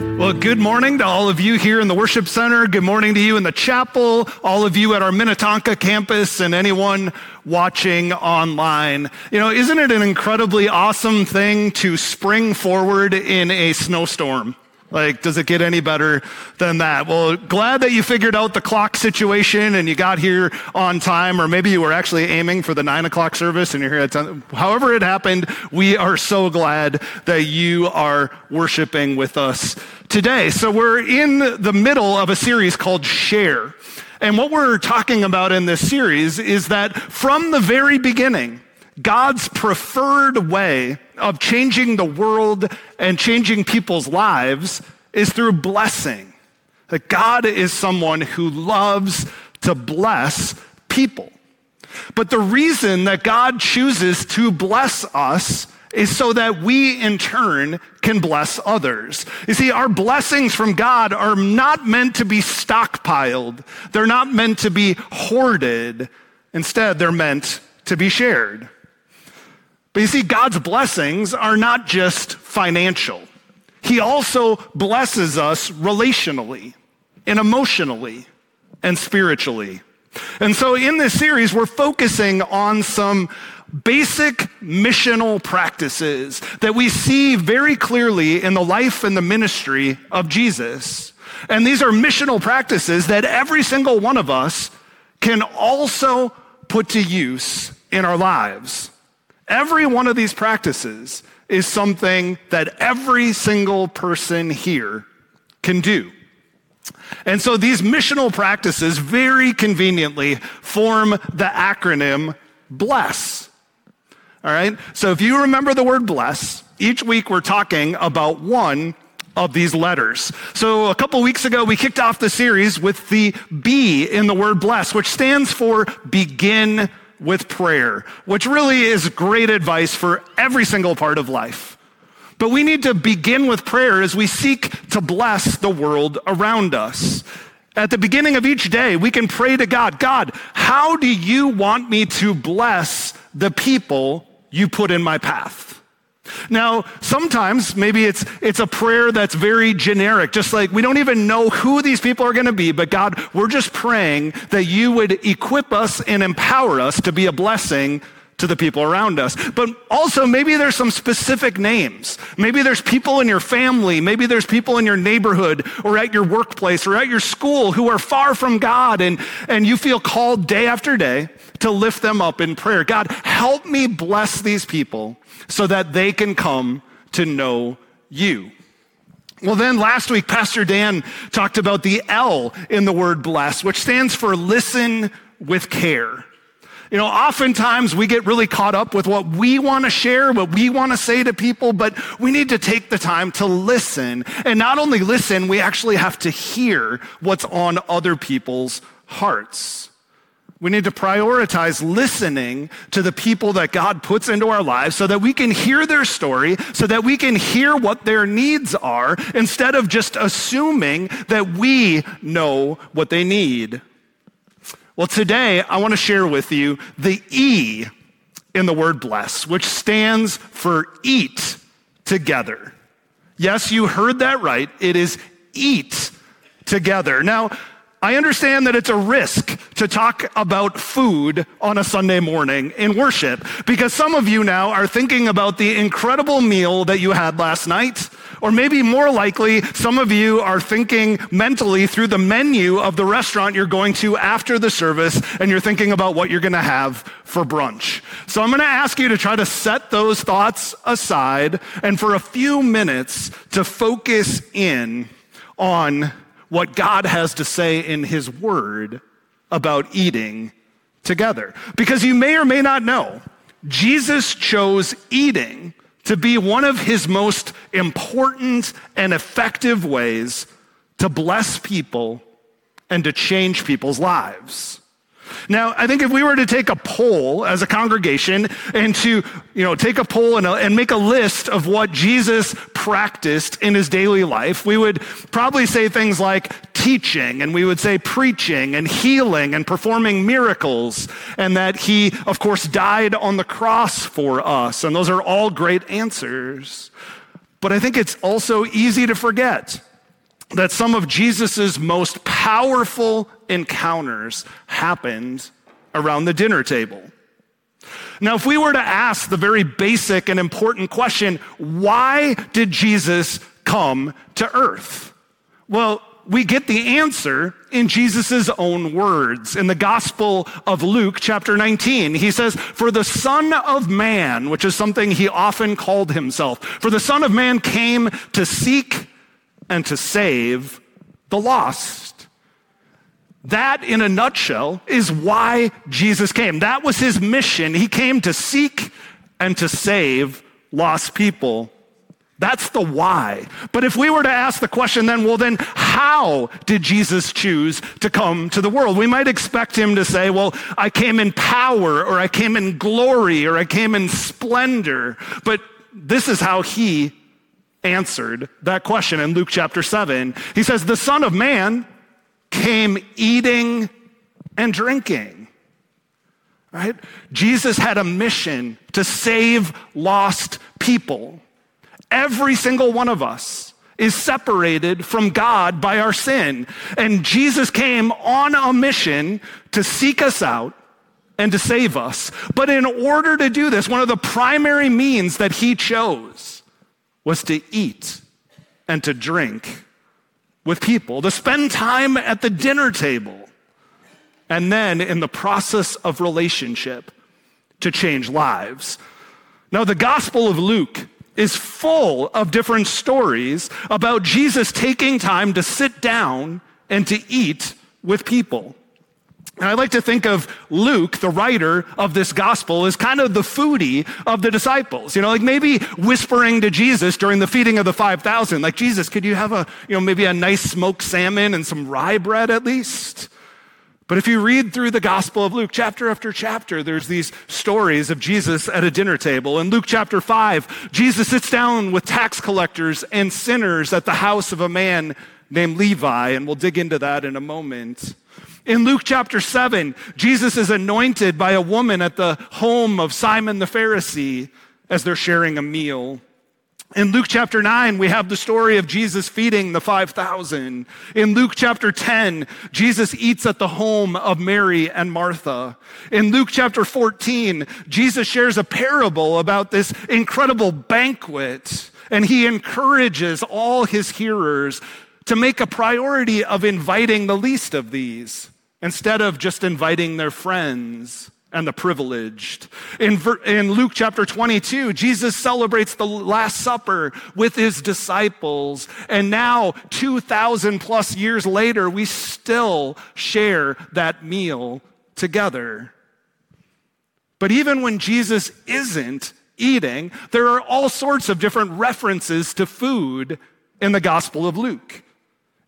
Well, good morning to all of you here in the worship center. Good morning to you in the chapel, all of you at our Minnetonka campus, and anyone watching online. You know, isn't it an incredibly awesome thing to spring forward in a snowstorm? Like, does it get any better than that? Well, glad that you figured out the clock situation and you got here on time, or maybe you were actually aiming for the nine o'clock service and you're here at 10. However it happened, we are so glad that you are worshiping with us today. So we're in the middle of a series called Share. And what we're talking about in this series is that from the very beginning, God's preferred way of changing the world and changing people's lives is through blessing. That God is someone who loves to bless people. But the reason that God chooses to bless us is so that we in turn can bless others. You see, our blessings from God are not meant to be stockpiled. They're not meant to be hoarded. Instead, they're meant to be shared. But you see, God's blessings are not just financial. He also blesses us relationally and emotionally and spiritually. And so in this series, we're focusing on some basic missional practices that we see very clearly in the life and the ministry of Jesus. And these are missional practices that every single one of us can also put to use in our lives. Every one of these practices is something that every single person here can do. And so these missional practices very conveniently form the acronym BLESS. All right? So if you remember the word bless, each week we're talking about one of these letters. So a couple weeks ago, we kicked off the series with the B in the word bless, which stands for begin with prayer, which really is great advice for every single part of life. But we need to begin with prayer as we seek to bless the world around us. At the beginning of each day, we can pray to God God, how do you want me to bless the people you put in my path? Now, sometimes maybe it's, it's a prayer that's very generic, just like we don't even know who these people are going to be, but God, we're just praying that you would equip us and empower us to be a blessing to the people around us. But also, maybe there's some specific names. Maybe there's people in your family. Maybe there's people in your neighborhood or at your workplace or at your school who are far from God and, and you feel called day after day to lift them up in prayer. God, help me bless these people so that they can come to know you. Well, then last week, Pastor Dan talked about the L in the word bless, which stands for listen with care. You know, oftentimes we get really caught up with what we want to share, what we want to say to people, but we need to take the time to listen. And not only listen, we actually have to hear what's on other people's hearts. We need to prioritize listening to the people that God puts into our lives so that we can hear their story, so that we can hear what their needs are, instead of just assuming that we know what they need. Well, today I want to share with you the E in the word bless, which stands for eat together. Yes, you heard that right. It is eat together. Now, I understand that it's a risk to talk about food on a Sunday morning in worship because some of you now are thinking about the incredible meal that you had last night. Or maybe more likely, some of you are thinking mentally through the menu of the restaurant you're going to after the service and you're thinking about what you're going to have for brunch. So I'm going to ask you to try to set those thoughts aside and for a few minutes to focus in on what God has to say in His Word about eating together. Because you may or may not know, Jesus chose eating to be one of His most important and effective ways to bless people and to change people's lives. Now, I think if we were to take a poll as a congregation and to, you know, take a poll and, a, and make a list of what Jesus practiced in his daily life, we would probably say things like teaching and we would say preaching and healing and performing miracles and that he, of course, died on the cross for us. And those are all great answers. But I think it's also easy to forget that some of Jesus' most powerful encounters happened around the dinner table. Now, if we were to ask the very basic and important question, why did Jesus come to earth? Well, we get the answer in Jesus' own words in the Gospel of Luke, chapter 19. He says, For the Son of Man, which is something he often called himself, for the Son of Man came to seek and to save the lost. That, in a nutshell, is why Jesus came. That was his mission. He came to seek and to save lost people. That's the why. But if we were to ask the question then, well, then how did Jesus choose to come to the world? We might expect him to say, well, I came in power, or I came in glory, or I came in splendor. But this is how he answered that question in Luke chapter 7. He says, The Son of Man came eating and drinking. Right? Jesus had a mission to save lost people. Every single one of us is separated from God by our sin. And Jesus came on a mission to seek us out and to save us. But in order to do this, one of the primary means that he chose was to eat and to drink with people, to spend time at the dinner table, and then in the process of relationship to change lives. Now, the Gospel of Luke is full of different stories about Jesus taking time to sit down and to eat with people. And I like to think of Luke, the writer of this gospel, as kind of the foodie of the disciples. You know, like maybe whispering to Jesus during the feeding of the 5,000, like, Jesus, could you have a, you know, maybe a nice smoked salmon and some rye bread at least? But if you read through the Gospel of Luke, chapter after chapter, there's these stories of Jesus at a dinner table. In Luke chapter 5, Jesus sits down with tax collectors and sinners at the house of a man named Levi, and we'll dig into that in a moment. In Luke chapter 7, Jesus is anointed by a woman at the home of Simon the Pharisee as they're sharing a meal. In Luke chapter 9, we have the story of Jesus feeding the 5,000. In Luke chapter 10, Jesus eats at the home of Mary and Martha. In Luke chapter 14, Jesus shares a parable about this incredible banquet, and he encourages all his hearers to make a priority of inviting the least of these instead of just inviting their friends and the privileged. In, in Luke chapter 22, Jesus celebrates the Last Supper with his disciples. And now, 2,000 plus years later, we still share that meal together. But even when Jesus isn't eating, there are all sorts of different references to food in the Gospel of Luke.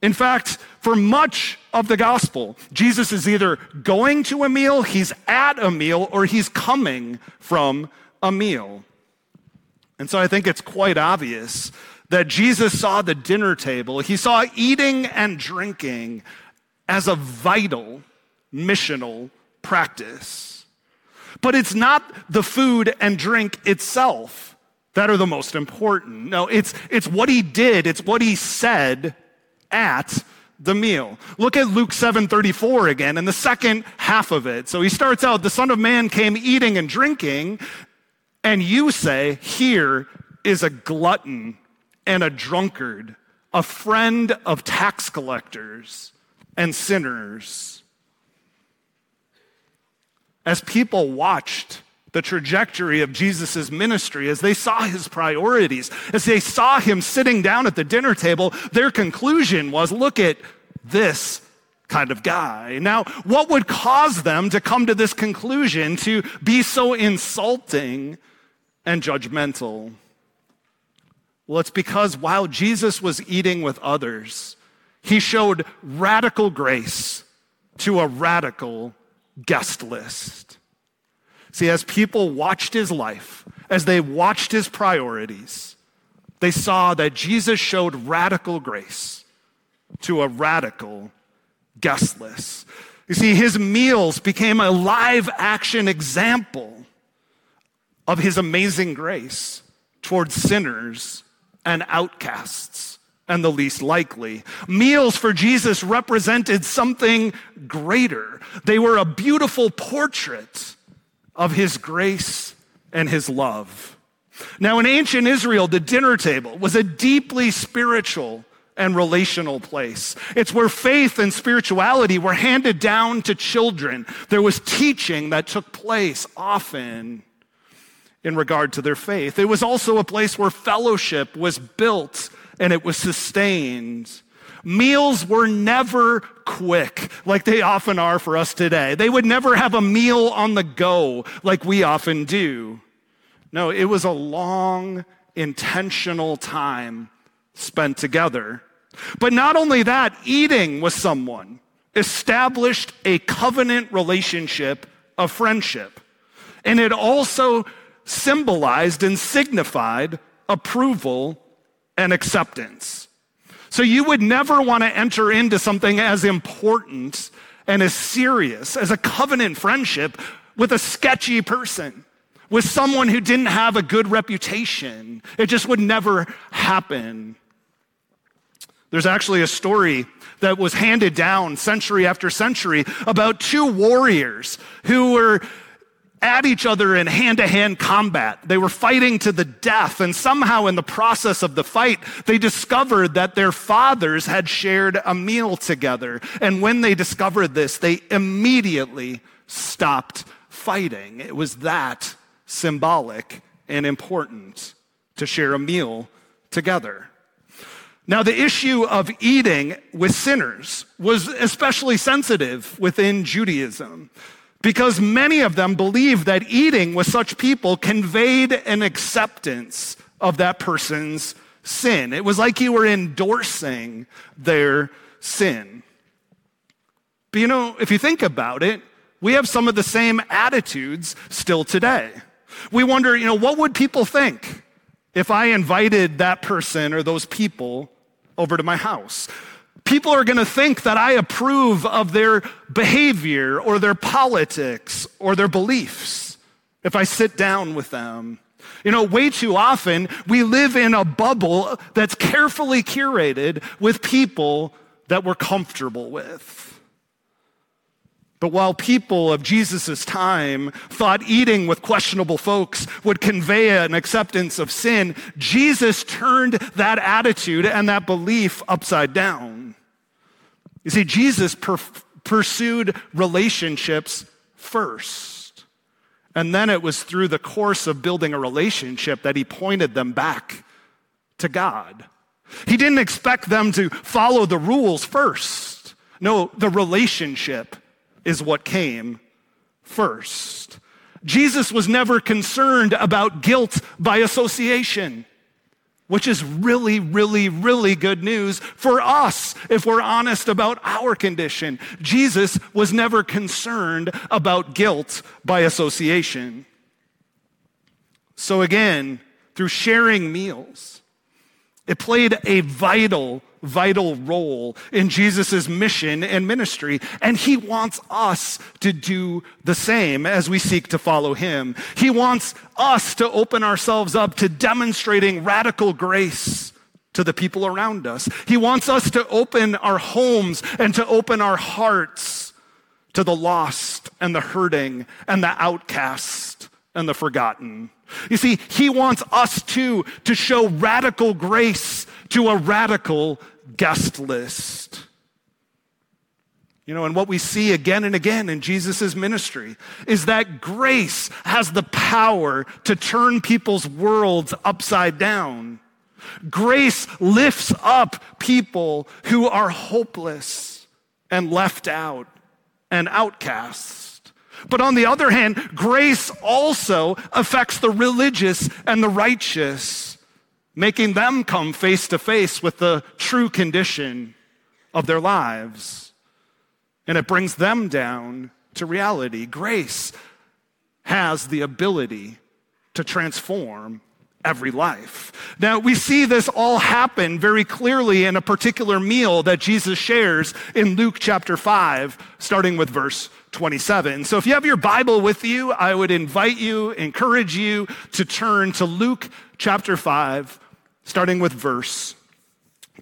In fact, for much of the gospel, Jesus is either going to a meal, he's at a meal, or he's coming from a meal. And so I think it's quite obvious that Jesus saw the dinner table, he saw eating and drinking as a vital missional practice. But it's not the food and drink itself that are the most important. No, it's, it's what he did, it's what he said at the meal. Look at Luke 7:34 again in the second half of it. So he starts out, the son of man came eating and drinking, and you say, here is a glutton and a drunkard, a friend of tax collectors and sinners. As people watched the trajectory of Jesus' ministry, as they saw his priorities, as they saw him sitting down at the dinner table, their conclusion was look at this kind of guy. Now, what would cause them to come to this conclusion, to be so insulting and judgmental? Well, it's because while Jesus was eating with others, he showed radical grace to a radical guest list. See, as people watched his life, as they watched his priorities, they saw that Jesus showed radical grace to a radical guest list. You see, his meals became a live action example of his amazing grace towards sinners and outcasts and the least likely. Meals for Jesus represented something greater. They were a beautiful portrait of his grace and his love. Now, in ancient Israel, the dinner table was a deeply spiritual and relational place. It's where faith and spirituality were handed down to children. There was teaching that took place often in regard to their faith. It was also a place where fellowship was built and it was sustained. Meals were never quick like they often are for us today. They would never have a meal on the go like we often do. No, it was a long, intentional time spent together. But not only that, eating with someone established a covenant relationship of friendship. And it also symbolized and signified approval and acceptance. So you would never want to enter into something as important and as serious as a covenant friendship with a sketchy person, with someone who didn't have a good reputation. It just would never happen. There's actually a story that was handed down century after century about two warriors who were at each other in hand to hand combat. They were fighting to the death, and somehow in the process of the fight, they discovered that their fathers had shared a meal together. And when they discovered this, they immediately stopped fighting. It was that symbolic and important to share a meal together. Now, the issue of eating with sinners was especially sensitive within Judaism because many of them believed that eating with such people conveyed an acceptance of that person's sin. It was like you were endorsing their sin. But you know, if you think about it, we have some of the same attitudes still today. We wonder, you know, what would people think if I invited that person or those people over to my house? People are going to think that I approve of their behavior or their politics or their beliefs if I sit down with them. You know, way too often we live in a bubble that's carefully curated with people that we're comfortable with. But while people of Jesus' time thought eating with questionable folks would convey an acceptance of sin, Jesus turned that attitude and that belief upside down. You see, Jesus per- pursued relationships first. And then it was through the course of building a relationship that he pointed them back to God. He didn't expect them to follow the rules first. No, the relationship is what came first. Jesus was never concerned about guilt by association, which is really, really, really good news for us if we're honest about our condition. Jesus was never concerned about guilt by association. So, again, through sharing meals, it played a vital vital role in Jesus' mission and ministry. And he wants us to do the same as we seek to follow him. He wants us to open ourselves up to demonstrating radical grace to the people around us. He wants us to open our homes and to open our hearts to the lost and the hurting and the outcast and the forgotten. You see, he wants us too to show radical grace to a radical guest list. You know, and what we see again and again in Jesus' ministry is that grace has the power to turn people's worlds upside down. Grace lifts up people who are hopeless and left out and outcast. But on the other hand, grace also affects the religious and the righteous making them come face to face with the true condition of their lives. And it brings them down to reality. Grace has the ability to transform every life. Now, we see this all happen very clearly in a particular meal that Jesus shares in Luke chapter 5, starting with verse 27. So if you have your Bible with you, I would invite you, encourage you to turn to Luke chapter 5, starting with verse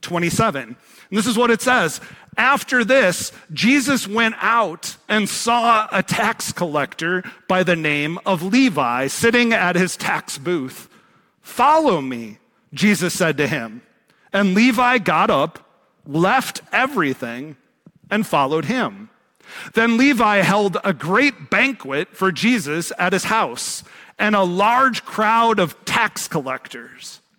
27. And this is what it says. After this, Jesus went out and saw a tax collector by the name of Levi sitting at his tax booth. Follow me, Jesus said to him. And Levi got up, left everything, and followed him. Then Levi held a great banquet for Jesus at his house, and a large crowd of tax collectors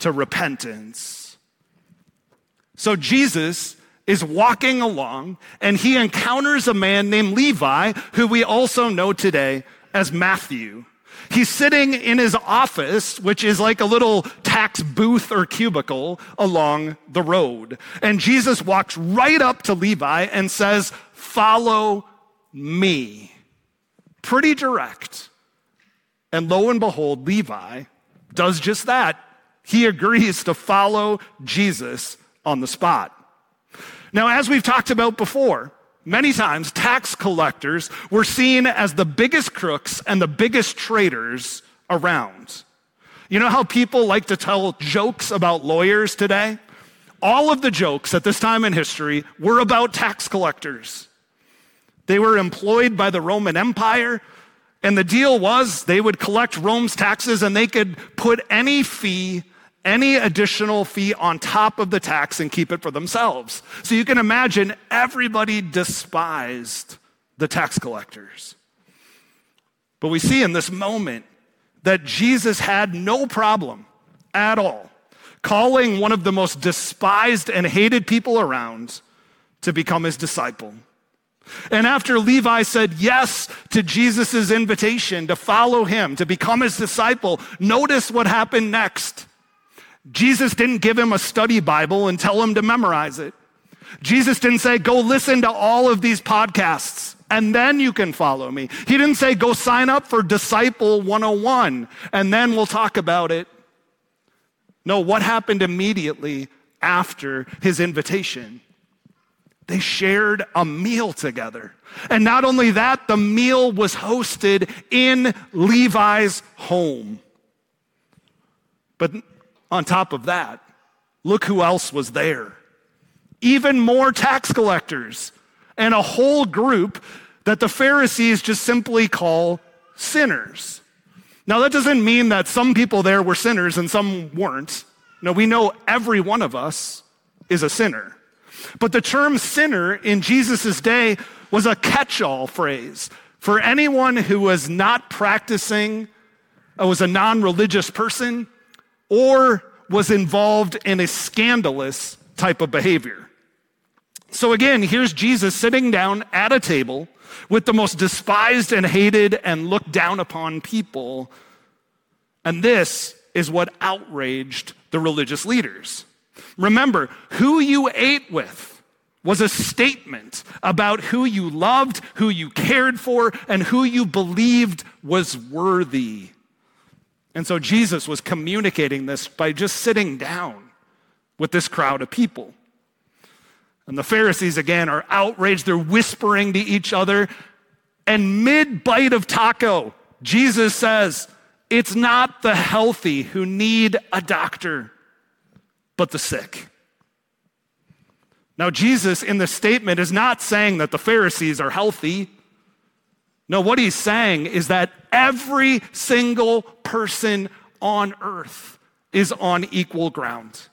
to repentance. So Jesus is walking along and he encounters a man named Levi, who we also know today as Matthew. He's sitting in his office, which is like a little tax booth or cubicle along the road. And Jesus walks right up to Levi and says, Follow me. Pretty direct. And lo and behold, Levi does just that. He agrees to follow Jesus on the spot. Now, as we've talked about before, Many times, tax collectors were seen as the biggest crooks and the biggest traitors around. You know how people like to tell jokes about lawyers today? All of the jokes at this time in history were about tax collectors. They were employed by the Roman Empire, and the deal was they would collect Rome's taxes and they could put any fee any additional fee on top of the tax and keep it for themselves. So you can imagine everybody despised the tax collectors. But we see in this moment that Jesus had no problem at all calling one of the most despised and hated people around to become his disciple. And after Levi said yes to Jesus' invitation to follow him, to become his disciple, notice what happened next. Jesus didn't give him a study Bible and tell him to memorize it. Jesus didn't say, go listen to all of these podcasts and then you can follow me. He didn't say, go sign up for Disciple 101 and then we'll talk about it. No, what happened immediately after his invitation? They shared a meal together. And not only that, the meal was hosted in Levi's home. But on top of that, look who else was there. Even more tax collectors and a whole group that the Pharisees just simply call sinners. Now, that doesn't mean that some people there were sinners and some weren't. No, we know every one of us is a sinner. But the term sinner in Jesus' day was a catch all phrase for anyone who was not practicing, uh, was a non religious person, or was involved in a scandalous type of behavior. So again, here's Jesus sitting down at a table with the most despised and hated and looked down upon people. And this is what outraged the religious leaders. Remember, who you ate with was a statement about who you loved, who you cared for, and who you believed was worthy and so Jesus was communicating this by just sitting down with this crowd of people. And the Pharisees, again, are outraged. They're whispering to each other. And mid bite of taco, Jesus says, It's not the healthy who need a doctor, but the sick. Now, Jesus in this statement is not saying that the Pharisees are healthy. No, what he's saying is that every single person on earth is on equal ground.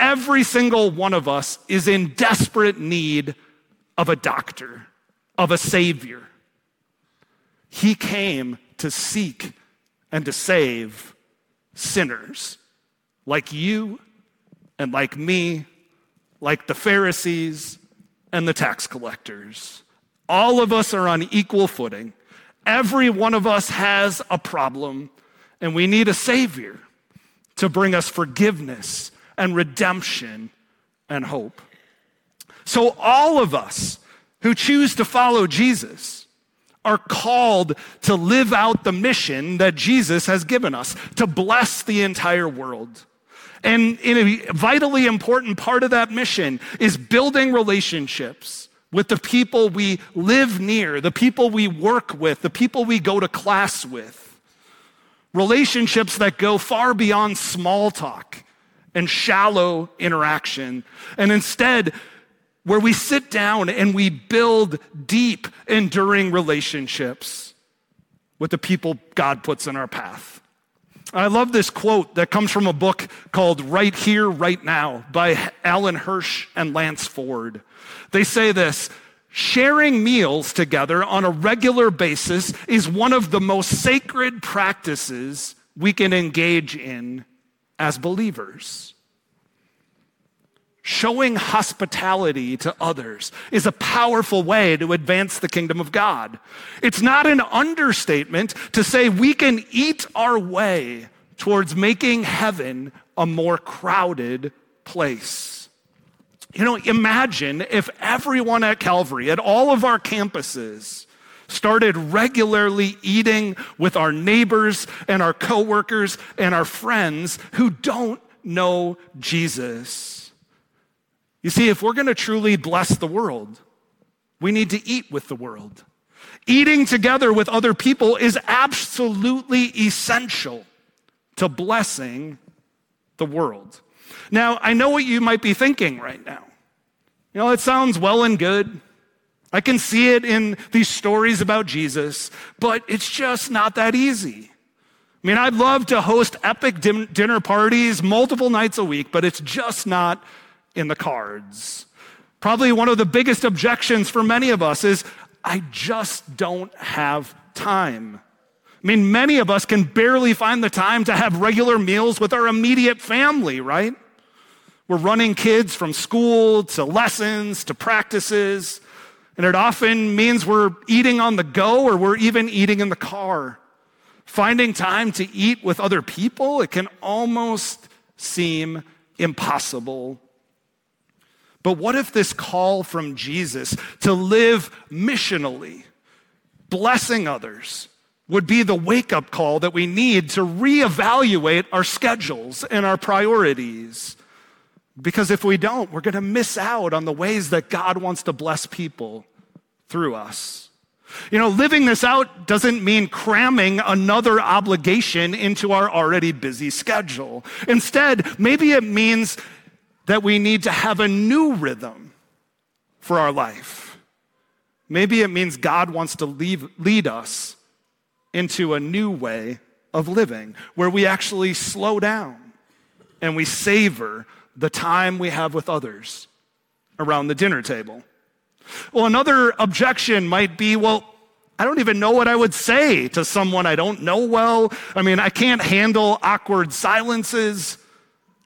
Every single one of us is in desperate need of a doctor, of a savior. He came to seek and to save sinners like you and like me, like the Pharisees and the tax collectors. All of us are on equal footing. Every one of us has a problem, and we need a Savior to bring us forgiveness and redemption and hope. So, all of us who choose to follow Jesus are called to live out the mission that Jesus has given us to bless the entire world. And a vitally important part of that mission is building relationships with the people we live near, the people we work with, the people we go to class with. Relationships that go far beyond small talk and shallow interaction, and instead, where we sit down and we build deep, enduring relationships with the people God puts in our path. I love this quote that comes from a book called Right Here, Right Now by Alan Hirsch and Lance Ford. They say this sharing meals together on a regular basis is one of the most sacred practices we can engage in as believers. Showing hospitality to others is a powerful way to advance the kingdom of God. It's not an understatement to say we can eat our way towards making heaven a more crowded place. You know, imagine if everyone at Calvary, at all of our campuses, started regularly eating with our neighbors and our coworkers and our friends who don't know Jesus. You see, if we're going to truly bless the world, we need to eat with the world. Eating together with other people is absolutely essential to blessing the world. Now, I know what you might be thinking right now. You know, it sounds well and good. I can see it in these stories about Jesus, but it's just not that easy. I mean, I'd love to host epic dinner parties multiple nights a week, but it's just not in the cards. Probably one of the biggest objections for many of us is I just don't have time. I mean, many of us can barely find the time to have regular meals with our immediate family, right? We're running kids from school to lessons to practices, and it often means we're eating on the go or we're even eating in the car. Finding time to eat with other people, it can almost seem impossible but what if this call from Jesus to live missionally, blessing others, would be the wake up call that we need to reevaluate our schedules and our priorities? Because if we don't, we're going to miss out on the ways that God wants to bless people through us. You know, living this out doesn't mean cramming another obligation into our already busy schedule. Instead, maybe it means that we need to have a new rhythm for our life. Maybe it means God wants to leave, lead us into a new way of living where we actually slow down and we savor the time we have with others around the dinner table. Well, another objection might be well, I don't even know what I would say to someone I don't know well. I mean, I can't handle awkward silences.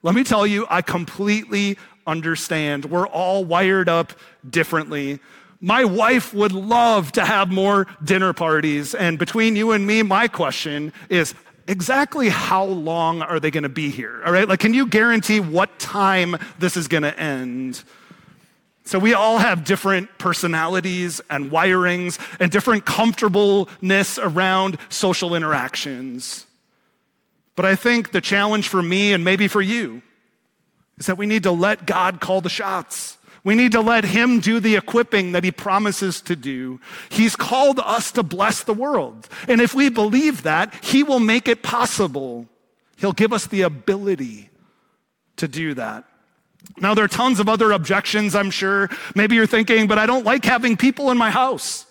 Let me tell you, I completely understand. We're all wired up differently. My wife would love to have more dinner parties. And between you and me, my question is exactly how long are they going to be here? All right? Like, can you guarantee what time this is going to end? So, we all have different personalities and wirings and different comfortableness around social interactions. But I think the challenge for me and maybe for you is that we need to let God call the shots. We need to let Him do the equipping that He promises to do. He's called us to bless the world. And if we believe that, He will make it possible. He'll give us the ability to do that. Now, there are tons of other objections, I'm sure. Maybe you're thinking, but I don't like having people in my house.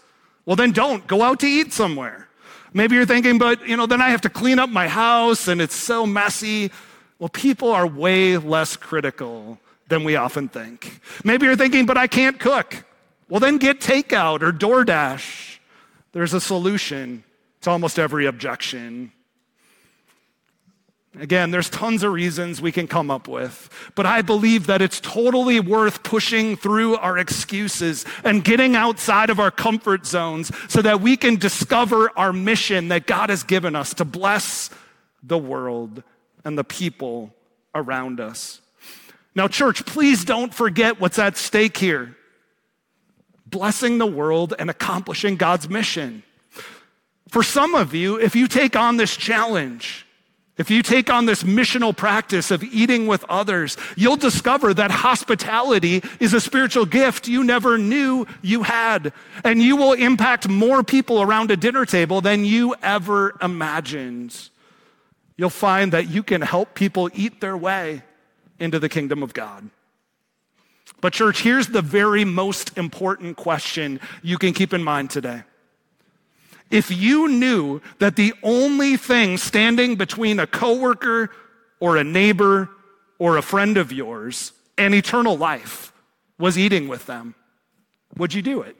Well, then don't. Go out to eat somewhere. Maybe you're thinking, but you know, then I have to clean up my house and it's so messy. Well, people are way less critical than we often think. Maybe you're thinking, but I can't cook. Well, then get takeout or DoorDash. There's a solution to almost every objection. Again, there's tons of reasons we can come up with, but I believe that it's totally worth pushing through our excuses and getting outside of our comfort zones so that we can discover our mission that God has given us to bless the world and the people around us. Now, church, please don't forget what's at stake here blessing the world and accomplishing God's mission. For some of you, if you take on this challenge, if you take on this missional practice of eating with others, you'll discover that hospitality is a spiritual gift you never knew you had. And you will impact more people around a dinner table than you ever imagined. You'll find that you can help people eat their way into the kingdom of God. But, church, here's the very most important question you can keep in mind today. If you knew that the only thing standing between a coworker or a neighbor or a friend of yours and eternal life was eating with them, would you do it?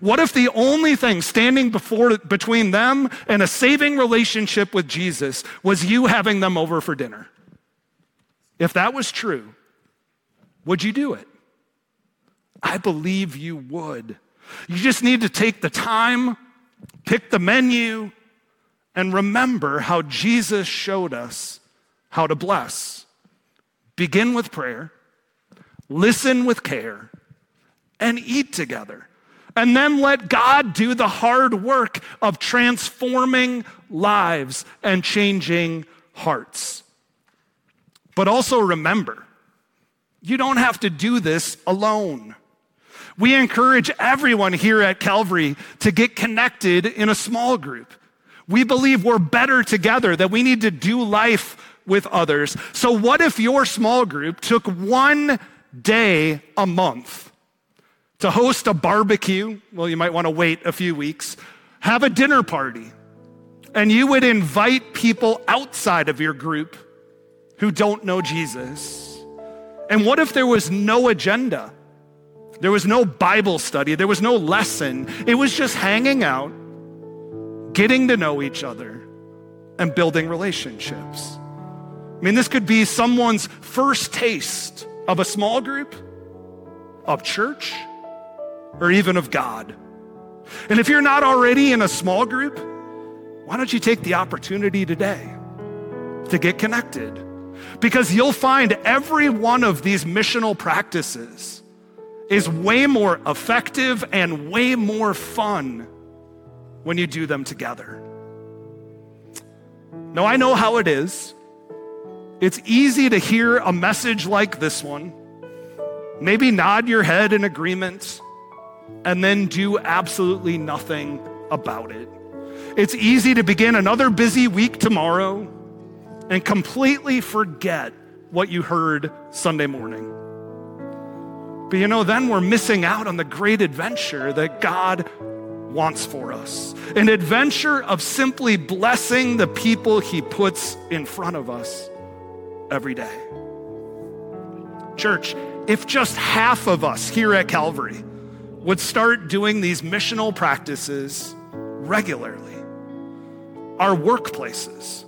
What if the only thing standing before, between them and a saving relationship with Jesus was you having them over for dinner? If that was true, would you do it? I believe you would. You just need to take the time pick the menu, and remember how Jesus showed us how to bless. Begin with prayer, listen with care, and eat together. And then let God do the hard work of transforming lives and changing hearts. But also remember, you don't have to do this alone. We encourage everyone here at Calvary to get connected in a small group. We believe we're better together, that we need to do life with others. So, what if your small group took one day a month to host a barbecue? Well, you might want to wait a few weeks, have a dinner party, and you would invite people outside of your group who don't know Jesus. And what if there was no agenda? There was no Bible study, there was no lesson. It was just hanging out, getting to know each other, and building relationships. I mean, this could be someone's first taste of a small group, of church, or even of God. And if you're not already in a small group, why don't you take the opportunity today to get connected? Because you'll find every one of these missional practices is way more effective and way more fun when you do them together. Now, I know how it is. It's easy to hear a message like this one, maybe nod your head in agreement, and then do absolutely nothing about it. It's easy to begin another busy week tomorrow and completely forget what you heard Sunday morning. But you know, then we're missing out on the great adventure that God wants for us an adventure of simply blessing the people He puts in front of us every day. Church, if just half of us here at Calvary would start doing these missional practices regularly, our workplaces,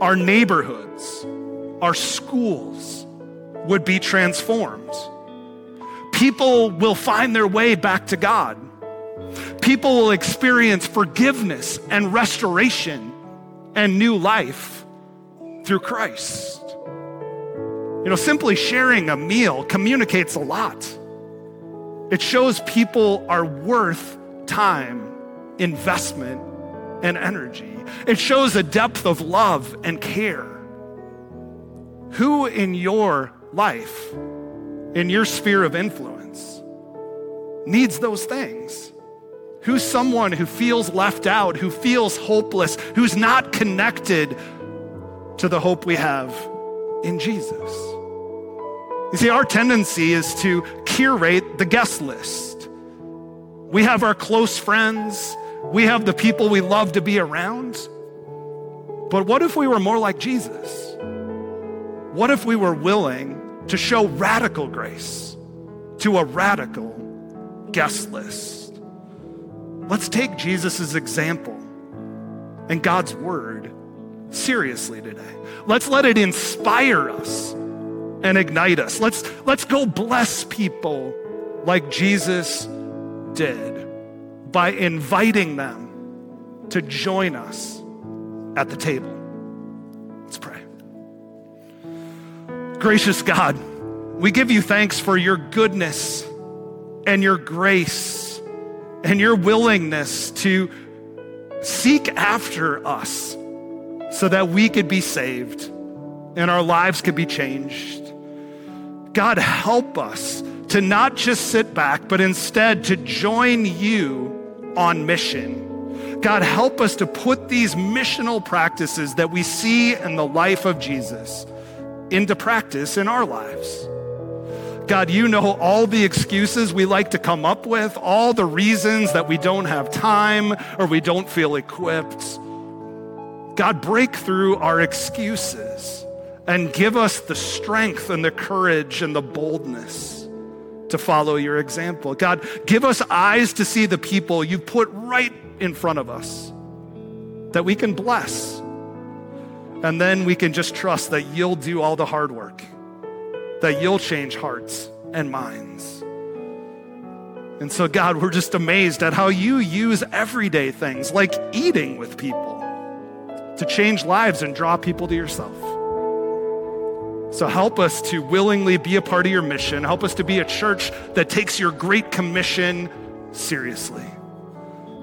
our neighborhoods, our schools would be transformed people will find their way back to God. People will experience forgiveness and restoration and new life through Christ. You know, simply sharing a meal communicates a lot. It shows people are worth time, investment, and energy. It shows a depth of love and care. Who in your life in your sphere of influence needs those things? Who's someone who feels left out, who feels hopeless, who's not connected to the hope we have in Jesus? You see, our tendency is to curate the guest list. We have our close friends, we have the people we love to be around. But what if we were more like Jesus? What if we were willing to show radical grace to a radical guest list. Let's take Jesus' example and God's word seriously today. Let's let it inspire us and ignite us. Let's, let's go bless people like Jesus did by inviting them to join us at the table. Gracious God, we give you thanks for your goodness and your grace and your willingness to seek after us so that we could be saved and our lives could be changed. God, help us to not just sit back, but instead to join you on mission. God, help us to put these missional practices that we see in the life of Jesus into practice in our lives. God, you know all the excuses we like to come up with, all the reasons that we don't have time or we don't feel equipped. God, break through our excuses and give us the strength and the courage and the boldness to follow your example. God, give us eyes to see the people you put right in front of us that we can bless. And then we can just trust that you'll do all the hard work, that you'll change hearts and minds. And so, God, we're just amazed at how you use everyday things like eating with people to change lives and draw people to yourself. So help us to willingly be a part of your mission. Help us to be a church that takes your great commission seriously.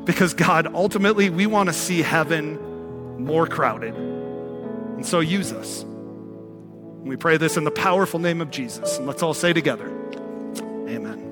Because, God, ultimately, we want to see heaven more crowded. And so use us. We pray this in the powerful name of Jesus. And let's all say together, Amen.